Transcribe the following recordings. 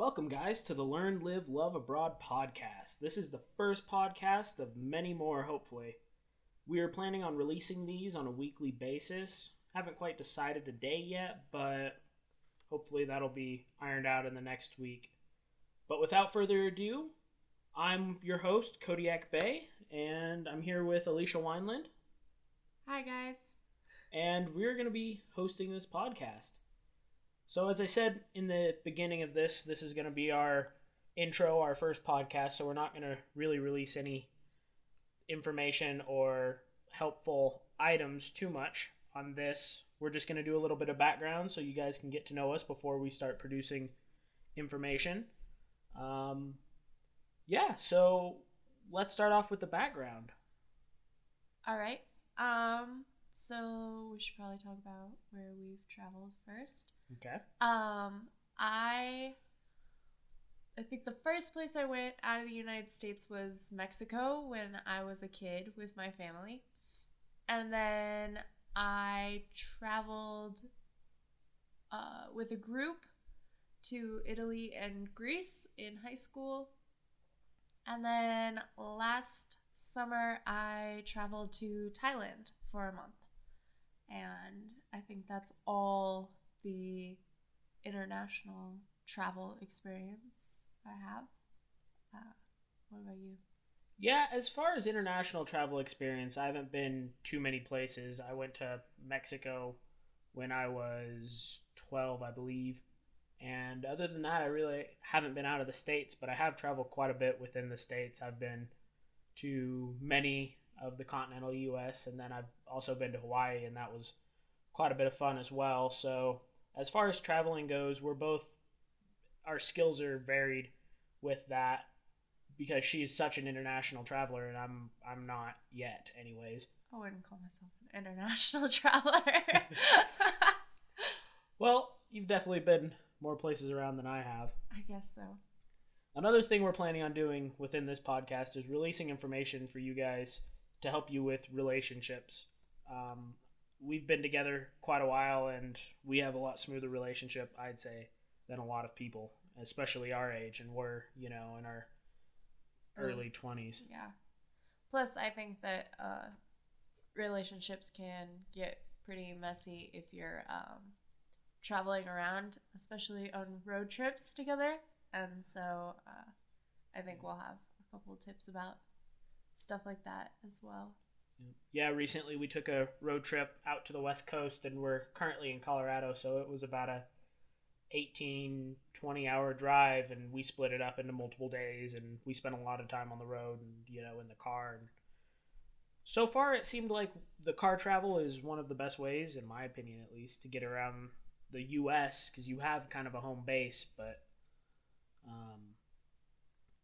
Welcome, guys, to the Learn, Live, Love Abroad podcast. This is the first podcast of many more, hopefully. We are planning on releasing these on a weekly basis. Haven't quite decided a day yet, but hopefully that'll be ironed out in the next week. But without further ado, I'm your host, Kodiak Bay, and I'm here with Alicia Wineland, Hi, guys. and we're going to be hosting this podcast. So, as I said in the beginning of this, this is going to be our intro, our first podcast, so we're not going to really release any information or helpful items too much on this. We're just going to do a little bit of background so you guys can get to know us before we start producing information. Um, yeah, so let's start off with the background. All right. Um, so we should probably talk about where we've traveled first. Okay. Um, I I think the first place I went out of the United States was Mexico when I was a kid with my family. And then I traveled uh, with a group to Italy and Greece in high school. And then last summer, I traveled to Thailand for a month. And I think that's all the international travel experience I have. Uh, what about you? Yeah, as far as international travel experience, I haven't been too many places. I went to Mexico when I was 12, I believe. And other than that, I really haven't been out of the States, but I have traveled quite a bit within the States. I've been to many of the continental US, and then I've also been to Hawaii, and that was quite a bit of fun as well. So, as far as traveling goes, we're both, our skills are varied with that because she's such an international traveler and I'm I'm not yet anyways. Oh, I wouldn't call myself an international traveler. Well, you've definitely been more places around than I have. I guess so. Another thing we're planning on doing within this podcast is releasing information for you guys to help you with relationships. Um, we've been together quite a while and we have a lot smoother relationship, I'd say, than a lot of people, especially our age and we're, you know, in our early 20s. Yeah. Plus, I think that uh, relationships can get pretty messy if you're um, traveling around, especially on road trips together. And so uh, I think we'll have a couple tips about stuff like that as well. Yeah, recently we took a road trip out to the west coast and we're currently in Colorado, so it was about a 18 20 hour drive and we split it up into multiple days and we spent a lot of time on the road and you know in the car and so far it seemed like the car travel is one of the best ways in my opinion at least to get around the US cuz you have kind of a home base but um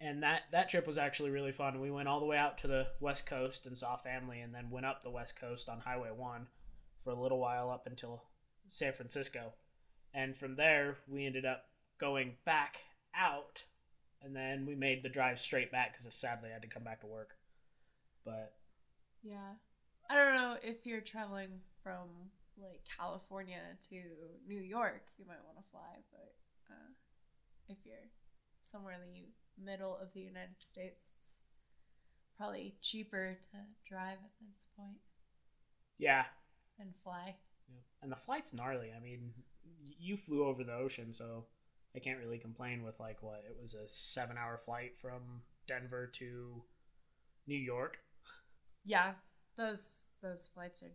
and that that trip was actually really fun. We went all the way out to the west coast and saw family, and then went up the west coast on Highway One for a little while up until San Francisco, and from there we ended up going back out, and then we made the drive straight back because sadly I had to come back to work. But Yeah. I don't know if you're traveling from like California to New York, you might want to fly, but uh, if you're somewhere in the middle of the United States, it's probably cheaper to drive at this point yeah, And fly. and the flight's gnarly. I mean, you flew over the ocean, so I can't really complain with like what it was a seven hour flight from Denver to New York. Yeah, those those flights are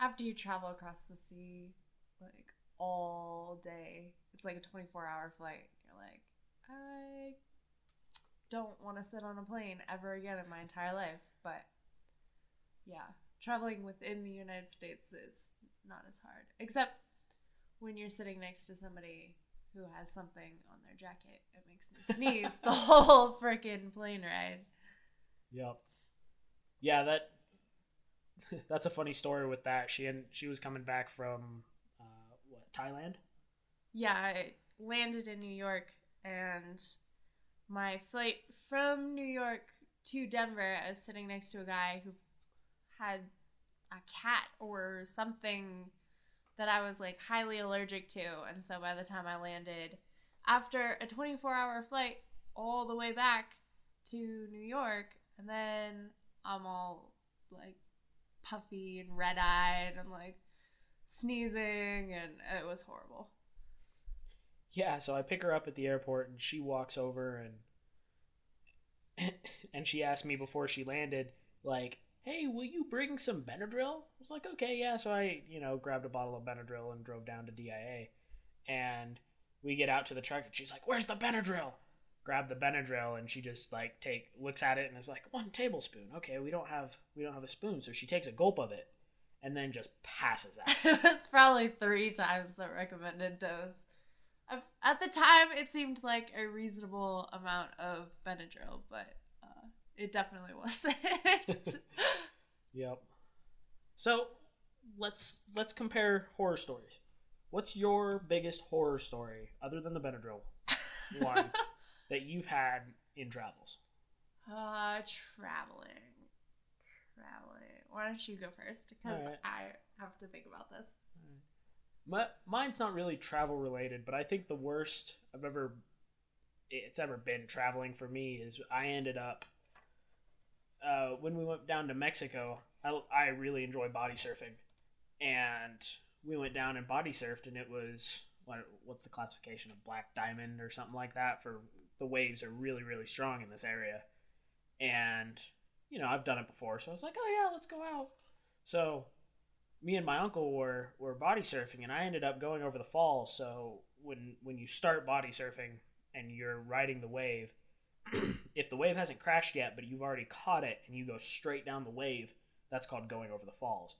after you travel across the sea like all day. It's like a 24-hour flight. You're like, I don't want to sit on a plane ever again in my entire life, but yeah, traveling within the United States is not as hard. Except when you're sitting next to somebody who has something on their jacket. It makes me sneeze the whole freaking plane ride. Yep. Yeah, that that's a funny story with that. She and she was coming back from uh, what Thailand. Yeah, I landed in New York and my flight from New York to Denver, I was sitting next to a guy who had a cat or something that I was like highly allergic to. And so by the time I landed, after a 24 hour flight all the way back to New York, and then I'm all like puffy and red eyed and like sneezing, and it was horrible. Yeah, so I pick her up at the airport and she walks over and and she asked me before she landed, like, "Hey, will you bring some Benadryl?" I was like, "Okay, yeah." So I, you know, grabbed a bottle of Benadryl and drove down to DIA. And we get out to the truck and she's like, "Where's the Benadryl?" Grab the Benadryl and she just like take looks at it and is like, "One tablespoon." Okay, we don't have we don't have a spoon, so she takes a gulp of it and then just passes out. it was probably three times the recommended dose. At the time, it seemed like a reasonable amount of Benadryl, but uh, it definitely wasn't. Yep. So let's let's compare horror stories. What's your biggest horror story other than the Benadryl one that you've had in travels? uh, traveling. Traveling. Why don't you go first? Because Alright. I have to think about this. My, mine's not really travel related, but I think the worst I've ever it's ever been traveling for me is I ended up uh, when we went down to Mexico. I, I really enjoy body surfing, and we went down and body surfed, and it was what what's the classification of black diamond or something like that for the waves are really really strong in this area, and you know I've done it before, so I was like, oh yeah, let's go out. So me and my uncle were were body surfing and I ended up going over the falls. So when when you start body surfing and you're riding the wave, if the wave hasn't crashed yet, but you've already caught it and you go straight down the wave, that's called going over the falls.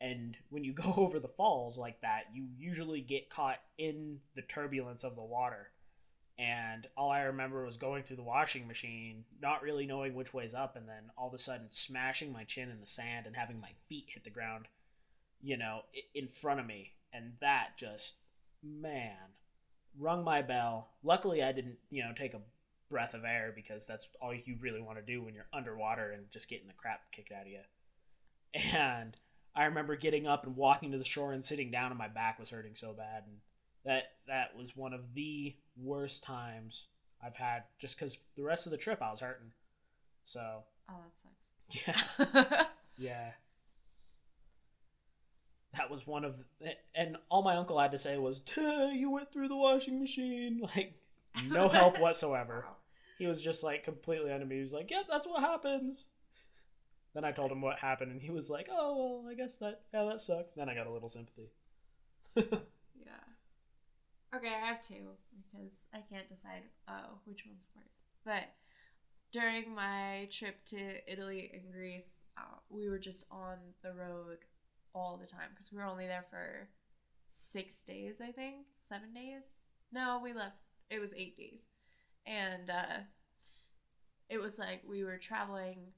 And when you go over the falls like that, you usually get caught in the turbulence of the water. And all I remember was going through the washing machine, not really knowing which way's up, and then all of a sudden smashing my chin in the sand and having my feet hit the ground you know, in front of me. And that just, man, rung my bell. Luckily, I didn't, you know, take a breath of air because that's all you really want to do when you're underwater and just getting the crap kicked out of you. And I remember getting up and walking to the shore and sitting down, and my back was hurting so bad. And that that was one of the worst times I've had, just because the rest of the trip I was hurting. So Oh, that sucks. yeah, yeah. That was one of, and all my uncle had to say was, "You went through the washing machine." Like, no help whatsoever. He was just like completely unamused. He was like, "Yep, that's what happens." Then I told him what happened, and he was like, "Oh well, I guess that yeah, that sucks." Then I got a little sympathy. Yeah. Okay, I have two because I can't decide uh, which one's worse. But during my trip to Italy and Greece, uh, we were just on the road all the time because we were only there for six days, I think, seven days. No, we left. It was eight days, and uh, it was like we were traveling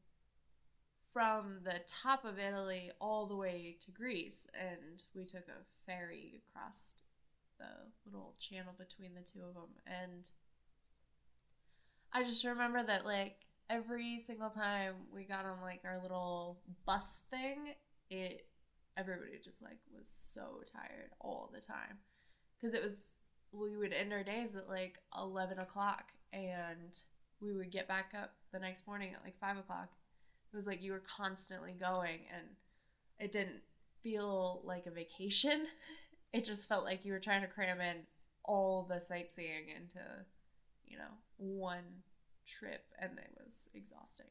from the top of Italy all the way to Greece, and we took a ferry across the little channel between the two of them. And I just remember that, like, every single time we got on, like, our little bus thing, it, everybody just, like, was so tired all the time. Because it was, we would end our days at, like, 11 o'clock, and we would get back up the next morning at, like, 5 o'clock. It was like you were constantly going and it didn't feel like a vacation. It just felt like you were trying to cram in all the sightseeing into you know one trip and it was exhausting.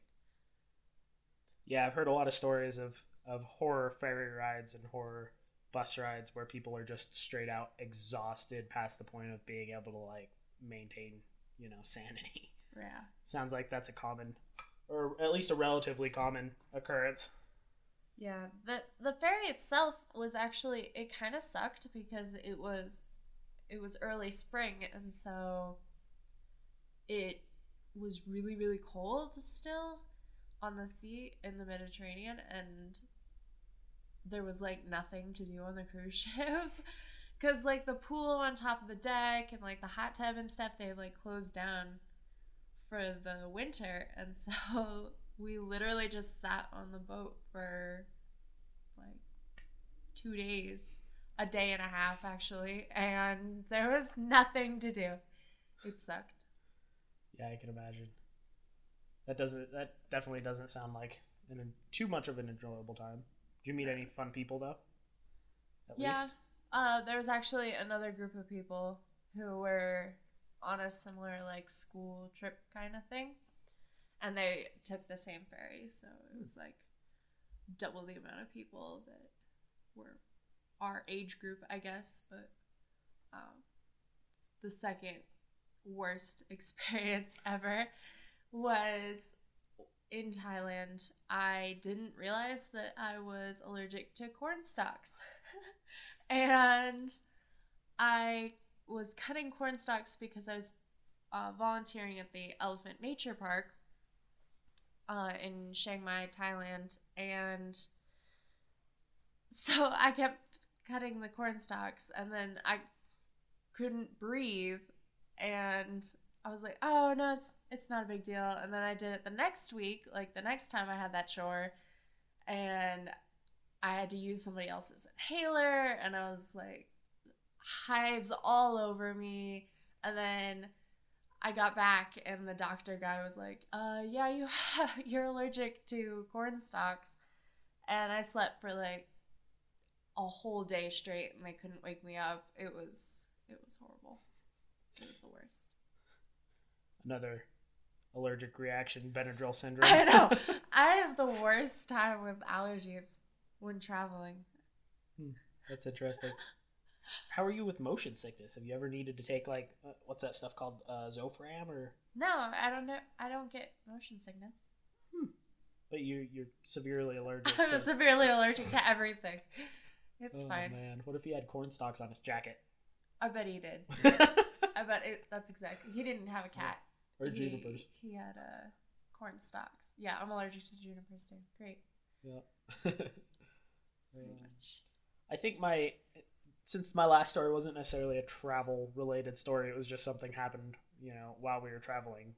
Yeah, I've heard a lot of stories of of horror ferry rides and horror bus rides where people are just straight out exhausted past the point of being able to like maintain, you know, sanity. yeah Sounds like that's a common or at least a relatively common occurrence. yeah the the ferry itself was actually it kind of sucked because it was it was early spring and so it was really really cold still on the sea in the Mediterranean and there was like nothing to do on the cruise ship cuz like the pool on top of the deck and like the hot tub and stuff they like closed down for the winter and so we literally just sat on the boat for like 2 days a day and a half actually and there was nothing to do It sucked. Yeah, I can imagine. That doesn't. That definitely doesn't sound like an, too much of an enjoyable time. Did you meet any fun people though? At yeah. Least? Uh, there was actually another group of people who were on a similar like school trip kind of thing, and they took the same ferry, so it was like double the amount of people that were our age group, I guess. But um, the second worst experience ever was in Thailand. I didn't realize that I was allergic to corn stalks. and I was cutting corn stalks because I was uh, volunteering at the Elephant Nature Park uh, in Chiang Mai, Thailand. And so I kept cutting the corn stalks and then I couldn't breathe and I was like, oh no, it's it's not a big deal. And then I did it the next week, like the next time I had that chore, and I had to use somebody else's inhaler, and I was like, hives all over me. And then I got back, and the doctor guy was like, uh, yeah, you you're allergic to corn stalks, and I slept for like a whole day straight, and they couldn't wake me up. It was it was horrible. It was the worst. Another allergic reaction, Benadryl syndrome. I know. I have the worst time with allergies when traveling. Hmm, that's interesting. How are you with motion sickness? Have you ever needed to take like uh, what's that stuff called uh, Zofran or? No, I don't know. I don't get motion sickness. Hmm. But you you're severely allergic. I'm to... severely allergic to everything. It's oh, fine. man, what if he had corn stalks on his jacket? I bet he did. I bet it, that's exactly. He didn't have a cat. Or he, junipers. He had uh, corn stalks. Yeah, I'm allergic to junipers too. Great. Yeah. I think my since my last story wasn't necessarily a travel related story, it was just something happened, you know, while we were traveling.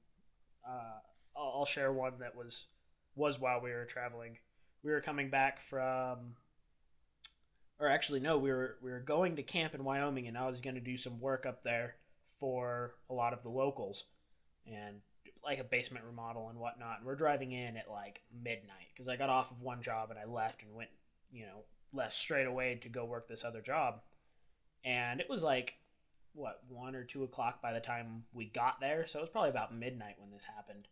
Uh, I'll, I'll share one that was was while we were traveling. We were coming back from or actually no, we were we were going to camp in Wyoming and I was going to do some work up there for a lot of the locals and like a basement remodel and whatnot. And we're driving in at like midnight because I got off of one job and I left and went, you know, left straight away to go work this other job. And it was like, what, one or two o'clock by the time we got there. So it was probably about midnight when this happened.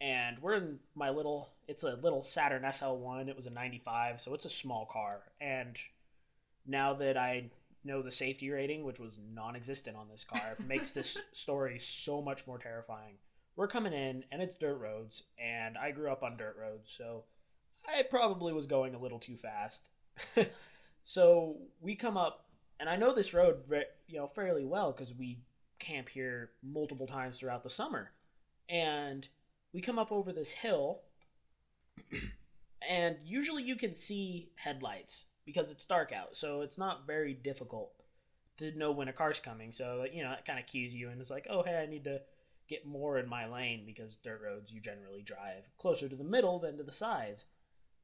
And we're in my little, it's a little Saturn SL1. It was a 95, so it's a small car. And now that I know the safety rating, which was non existent on this car, makes this story so much more terrifying. We're coming in, and it's dirt roads, and I grew up on dirt roads, so I probably was going a little too fast. so we come up, and I know this road, you know, fairly well because we camp here multiple times throughout the summer, and we come up over this hill, and usually you can see headlights because it's dark out, so it's not very difficult to know when a car's coming. So you know, it kind of cues you, and it's like, oh hey, I need to get more in my lane because dirt roads you generally drive closer to the middle than to the sides.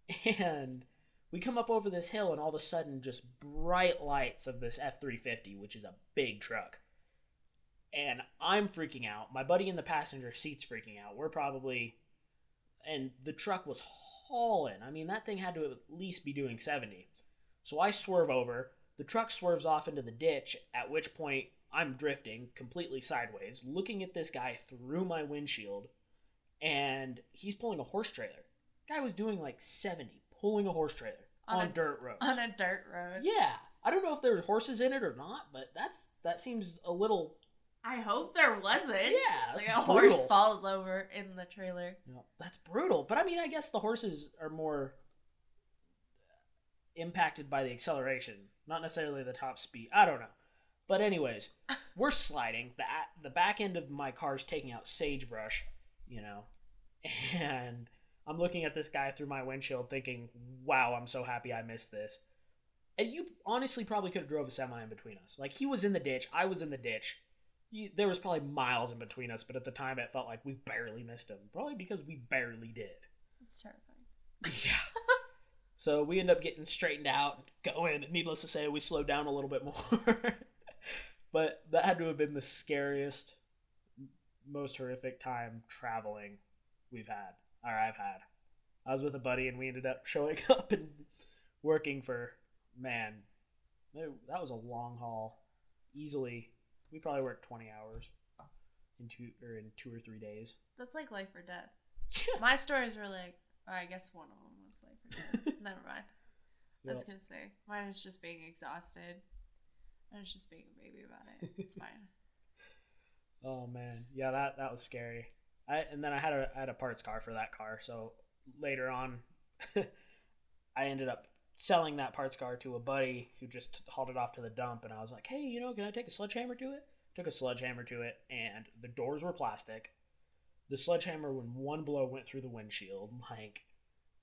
And we come up over this hill, and all of a sudden, just bright lights of this F three fifty, which is a big truck. And I'm freaking out. My buddy in the passenger seat's freaking out. We're probably, and the truck was hauling. I mean, that thing had to at least be doing 70. So I swerve over. The truck swerves off into the ditch, at which point I'm drifting completely sideways, looking at this guy through my windshield, and he's pulling a horse trailer. Guy was doing like 70, pulling a horse trailer on, on a, dirt road. On a dirt road. Yeah. I don't know if there were horses in it or not, but that's that seems a little I hope there wasn't. Yeah, like a brutal. horse falls over in the trailer. No, that's brutal. But I mean, I guess the horses are more impacted by the acceleration, not necessarily the top speed. I don't know. But anyways, we're sliding. The the back end of my car's taking out sagebrush, you know. And I'm looking at this guy through my windshield thinking, "Wow, I'm so happy I missed this." And you honestly probably could have drove a semi in between us. Like he was in the ditch, I was in the ditch. He, there was probably miles in between us, but at the time it felt like we barely missed him. Probably because we barely did. It's terrifying. Yeah. So we end up getting straightened out, and going. Needless to say, we slowed down a little bit more. but that had to have been the scariest most horrific time traveling we've had, or I've had. I was with a buddy and we ended up showing up and working for, man, that was a long haul. Easily, we probably worked 20 hours in two, or in two or three days. That's like life or death. My stories were like, oh, I guess one of them life. Never mind. I was going to say, mine is just being exhausted. I was just being a baby about it. It's fine. oh man, yeah, that that was scary. I and then I had a I had a parts car for that car, so later on, I ended up selling that parts car to a buddy who just hauled it off to the dump, and I was like, hey, you know, can I take a sledgehammer to it? Took a sledgehammer to it, and the doors were plastic. The sledgehammer, when one blow went through the windshield, like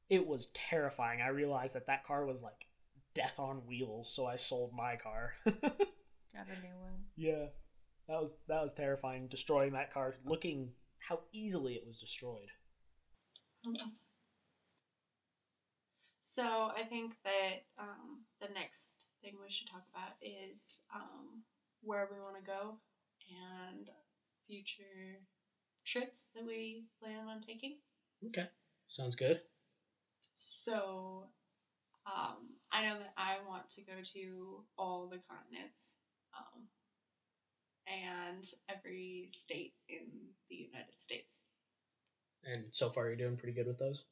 it was terrifying. I realized that that car was like death on wheels, so I sold my car. Got a new one. Yeah, that was that was terrifying. Destroying that car, looking how easily it was destroyed. So I think that um, the next thing we should talk about is um, where we want to go and future trips that we plan on taking. Okay, sounds good. So um, I know that I want to go to all the continents um, and every state in the United States. And so far, you're doing pretty good with those?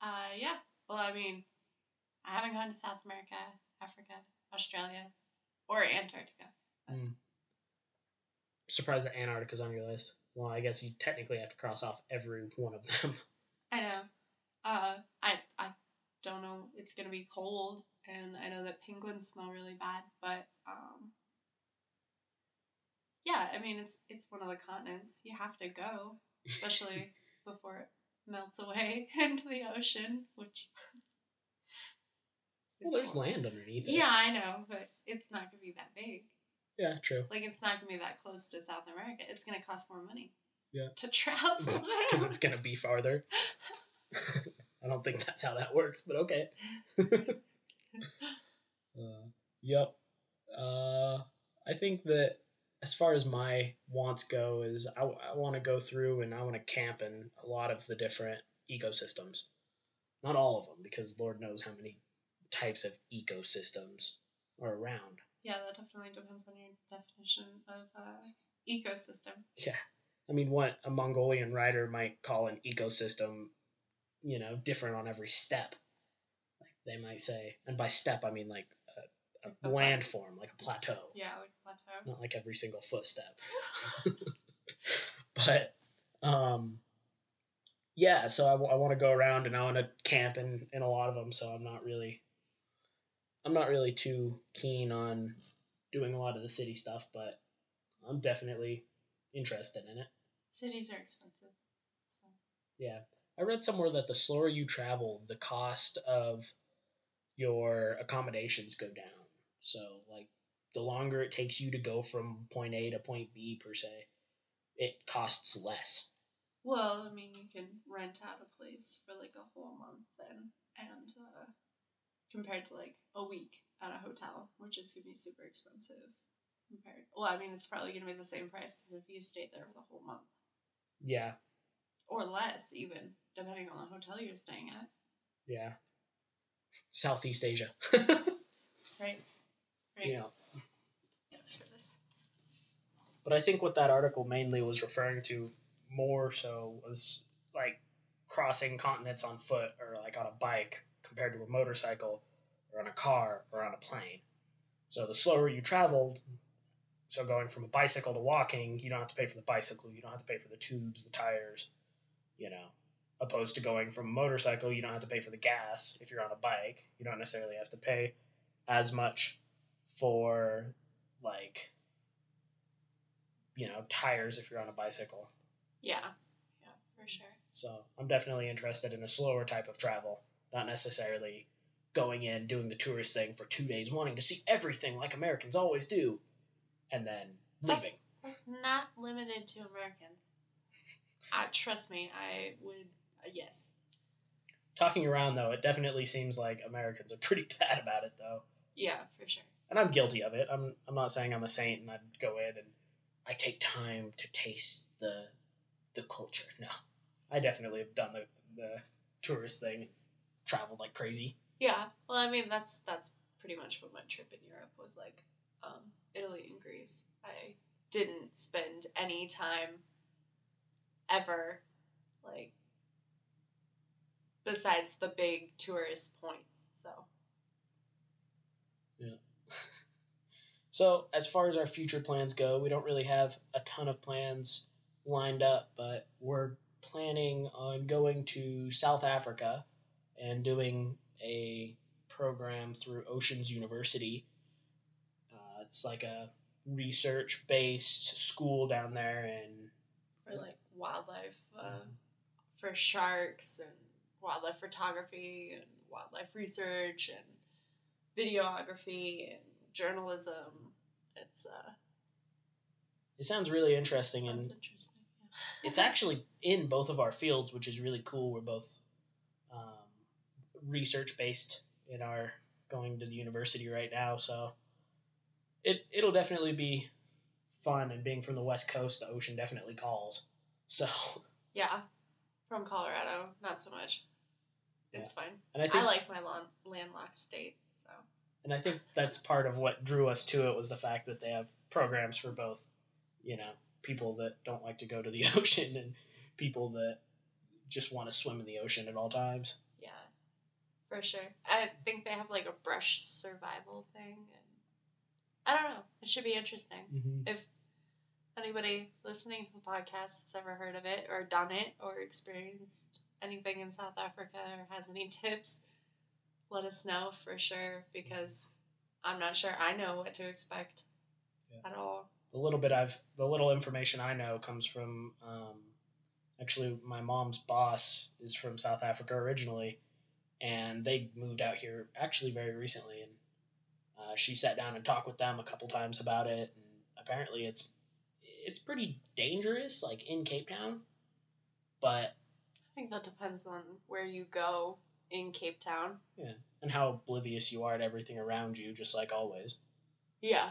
Uh, yeah. Well, I mean, I haven't gone to South America, Africa, Australia, or Antarctica. Mm. Surprised that Antarctica's on your list. Well, I guess you technically have to cross off every one of them. I know. Uh, don't know. It's gonna be cold, and I know that penguins smell really bad, but um, yeah. I mean, it's it's one of the continents. You have to go, especially before it melts away into the ocean, which well, there's land underneath it. Yeah, I know, but it's not gonna be that big. Yeah, true. Like it's not gonna be that close to South America. It's gonna cost more money. Yeah. To travel. Because it's gonna be farther. I don't think that's how that works, but okay. uh, yep. Uh, I think that as far as my wants go, is I, I want to go through and I want to camp in a lot of the different ecosystems. Not all of them, because Lord knows how many types of ecosystems are around. Yeah, that definitely depends on your definition of uh, ecosystem. Yeah. I mean, what a Mongolian writer might call an ecosystem, you know, different on every step. Like they might say, and by step I mean like a, a, a landform, like a plateau. Yeah, like a plateau. Not like every single footstep. but, um, yeah, so I, w- I want to go around and I want to camp in, in a lot of them, so I'm not really I'm not really too keen on doing a lot of the city stuff, but I'm definitely interested in it. Cities are expensive. So. Yeah. I read somewhere that the slower you travel, the cost of your accommodations go down. So, like, the longer it takes you to go from point A to point B, per se, it costs less. Well, I mean, you can rent out a place for like a whole month then, and uh, compared to like a week at a hotel, which is gonna be super expensive. Compared, well, I mean, it's probably gonna be the same price as if you stayed there for the whole month. Yeah. Or less, even depending on the hotel you're staying at. Yeah. Southeast Asia. right. Right. Yeah. But I think what that article mainly was referring to more so was like crossing continents on foot or like on a bike compared to a motorcycle or on a car or on a plane. So the slower you traveled, so going from a bicycle to walking, you don't have to pay for the bicycle, you don't have to pay for the tubes, the tires, you know. Opposed to going from a motorcycle, you don't have to pay for the gas. If you're on a bike, you don't necessarily have to pay as much for like you know, tires if you're on a bicycle. Yeah. Yeah, for sure. So I'm definitely interested in a slower type of travel not necessarily going in doing the tourist thing for two days, wanting to see everything like Americans always do, and then leaving. That's, that's not limited to Americans. Uh, trust me, I would. Uh, yes. Talking around though, it definitely seems like Americans are pretty bad about it though. Yeah, for sure. And I'm guilty of it. I'm I'm not saying I'm a saint and I'd go in and I take time to taste the the culture. No, I definitely have done the the tourist thing, traveled like crazy. Yeah. Well, I mean, that's that's pretty much what my trip in Europe was like. Um, Italy and Greece. I didn't spend any time ever like besides the big tourist points. So Yeah. So, as far as our future plans go, we don't really have a ton of plans lined up, but we're planning on going to South Africa and doing a program through Oceans University. Uh, it's like a research based school down there, and for like wildlife, uh, for sharks and wildlife photography and wildlife research and videography and journalism. It's uh, it sounds really interesting. And sounds interesting. Yeah. it's actually in both of our fields, which is really cool. We're both um, research based in our going to the university right now, so it it'll definitely be fun. And being from the west coast, the ocean definitely calls. So, yeah, from Colorado, not so much. It's fine. and I think I like my lawn, landlocked state. So and I think that's part of what drew us to it was the fact that they have programs for both, you know, people that don't like to go to the ocean and people that just want to swim in the ocean at all times. yeah, for sure. I think they have like a brush survival thing, and I don't know. It should be interesting. Mm-hmm. If anybody listening to the podcast has ever heard of it or done it or experienced anything in South Africa or has any tips, let us know for sure because I'm not sure I know what to expect Yeah. at all. the little bit I've the little information I know comes from um, actually my mom's boss is from South Africa originally, and they moved out here actually very recently, and uh, she sat down and talked with them a couple times about it, and apparently it's it's pretty dangerous like in Cape Town, but think that depends on where you go in Cape Town. Yeah, and how oblivious you are to everything around you, just like always. Yeah.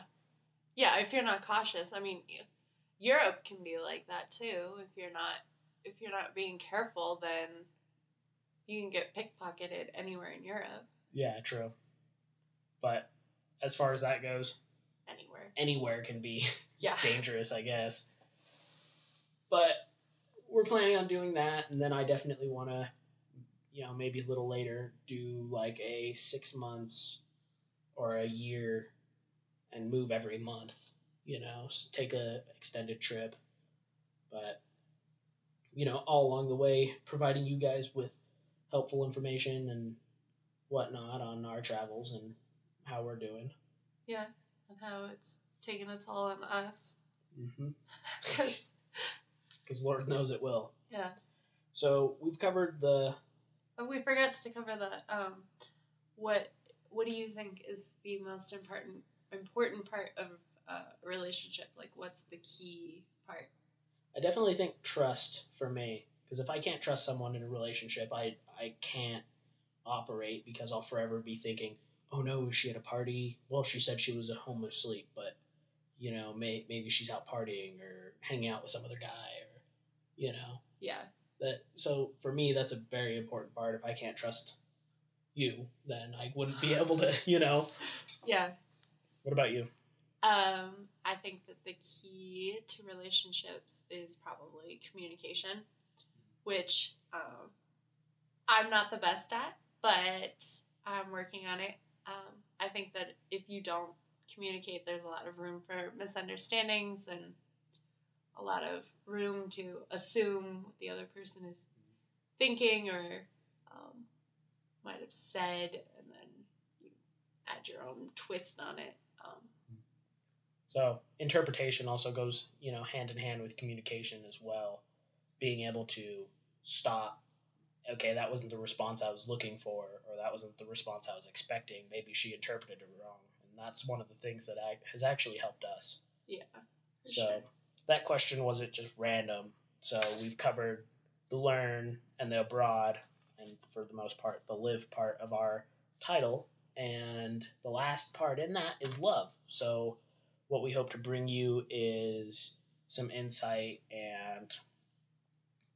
Yeah, if you're not cautious. I mean, Europe can be like that too. If you're not if you're not being careful, then you can get pickpocketed anywhere in Europe. Yeah, true. But as far as that goes, Anywhere. anywhere can be Yeah. dangerous, I guess. But we're planning on doing that, and then I definitely want to, you know, maybe a little later do like a six months or a year and move every month, you know, take a extended trip. But, you know, all along the way, providing you guys with helpful information and whatnot on our travels and how we're doing. Yeah. And how it's taken a toll on us. Mm-hmm. 'Cause, Lord knows it will. yeah. So we've covered the But we forgot to cover the um what what do you think is the most important important part of a relationship? Like what's the key part? I definitely think trust for me because if I can't trust someone in a relationship, I I can't operate because I'll forever be thinking, oh no, is she at a party? Well, she said she was at home asleep, but you know, may, maybe she's out partying or hanging out with some other guy you know Yeah. that. So for me, that's a very important part. If I can't trust you, then I wouldn't be able to, you know. Yeah. What about you? Um, I think that the key to relationships is probably communication, which um, I'm not the best at, but I'm working on it. Um, I think that if you don't communicate, there's a lot of room for misunderstandings and a lot of room to assume what the other person is thinking or um, might have said, and then you add your own twist on it. Um, So interpretation also goes, you know, hand in hand with communication as well. Being able to stop, okay, that wasn't the response I was looking for, or that wasn't the response I was expecting. Maybe she interpreted it wrong, and that's one of the things that I, has actually helped us. yeah. So sure. That question wasn't just random. So we've covered the learn and the abroad, and for the most part, the live part of our title. And the last part in that is love. So what we hope to bring you is some insight and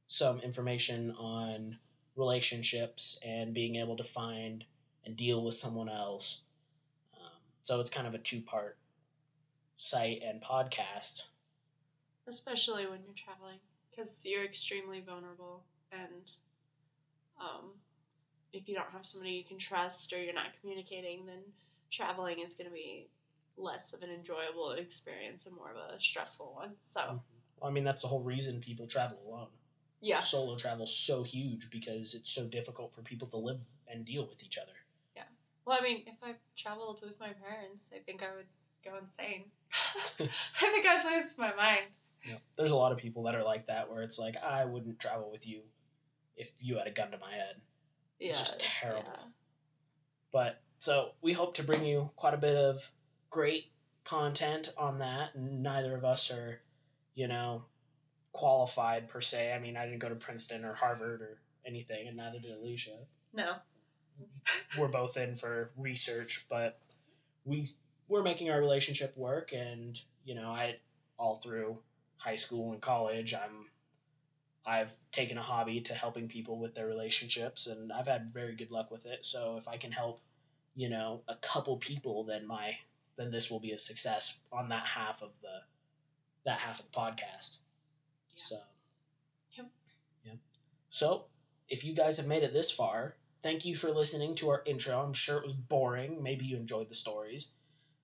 some information on relationships and being able to find and deal with someone else. Um, so it's kind of a two part site and podcast. Especially when you're traveling because you're extremely vulnerable and um, if you don't have somebody you can trust or you're not communicating then traveling is going to be less of an enjoyable experience and more of a stressful one so Well, I mean, that's the whole reason people travel alone. yeah Solo travel's so huge because it's so difficult for people to live and deal with each other. Yeah. Well i mean if i traveled with my parents i think i would go insane i think i'd lose my mind There's a lot of people that are like that, where it's like, I wouldn't travel with you if you had a gun to my head. yeah It's just terrible. yeah. But so we hope to bring you quite a bit of great content on that. And neither of us are, you know, qualified per se. I mean, I didn't go to Princeton or Harvard or anything, and neither did Alicia. no We're both in for research, but we we're making our relationship work. And you know, I all through high school and college, I'm I've taken a hobby to helping people with their relationships, and I've had very good luck with it. So if I can help, you know, a couple people, then my then this will be a success on that half of the that half of the podcast. Yeah. So. Yep. Yep. So if you guys have made it this far, thank you for listening to our intro. I'm sure it was boring. Maybe you enjoyed the stories.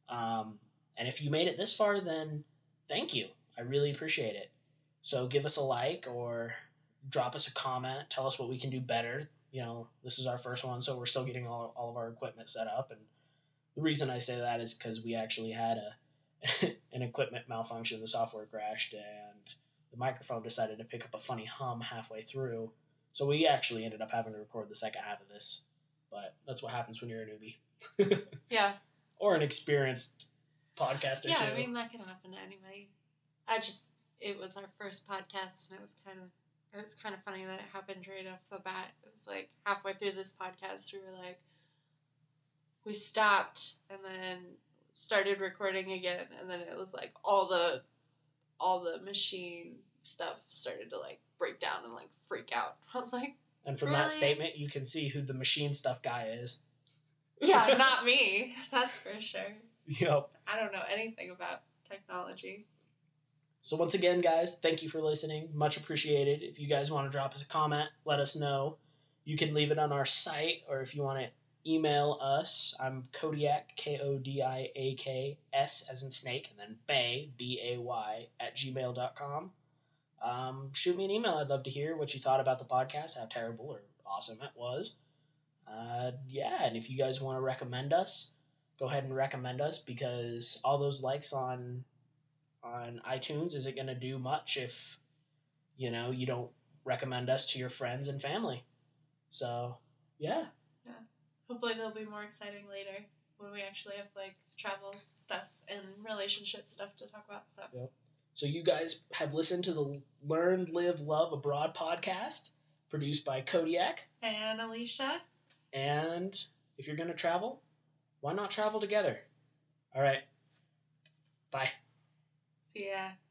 Um, and if you made it this far, then thank you. I really appreciate it. So give us a like or drop us a comment. Tell us what we can do better. You know, this is our first one, so we're still getting all, all of our equipment set up. And the reason I say that is because we actually had a an equipment malfunction. The software crashed, and the microphone decided to pick up a funny hum halfway through. So we actually ended up having to record the second half of this. But that's what happens when you're a newbie yeah or an experienced podcaster yeah too. i mean that can happen to anybody i just it was our first podcast and it was kind of it was kind of funny that it happened right off the bat it was like halfway through this podcast we were like we stopped and then started recording again and then it was like all the all the machine stuff started to like break down and like freak out i was like and from Really? that statement, you can see who the machine stuff guy is. yeah not me that's for sure Yep. i don't know anything about technology So once again, guys, thank you for listening. Much appreciated. If you guys want to drop us a comment, let us know. You can leave it on our site, or if you want to email us, I'm Kodiak K O D I A K S as in snake, and then Bay B A Y at gmail.com. Um, shoot me an email. I'd love to hear what you thought about the podcast, how terrible or awesome it was. Uh, yeah, and if you guys want to recommend us, go ahead and recommend us because all those likes on on iTunes Is it going to do much if you know you don't recommend us to your friends and family. So yeah, Yeah. hopefully they'll be more exciting later when we actually have like travel stuff and relationship stuff to talk about. So so you guys have listened to the Learn, Live, Love Abroad podcast produced by Kodiak. and Alicia, And if you're going to travel, why not travel together? All right. Bye. Ya.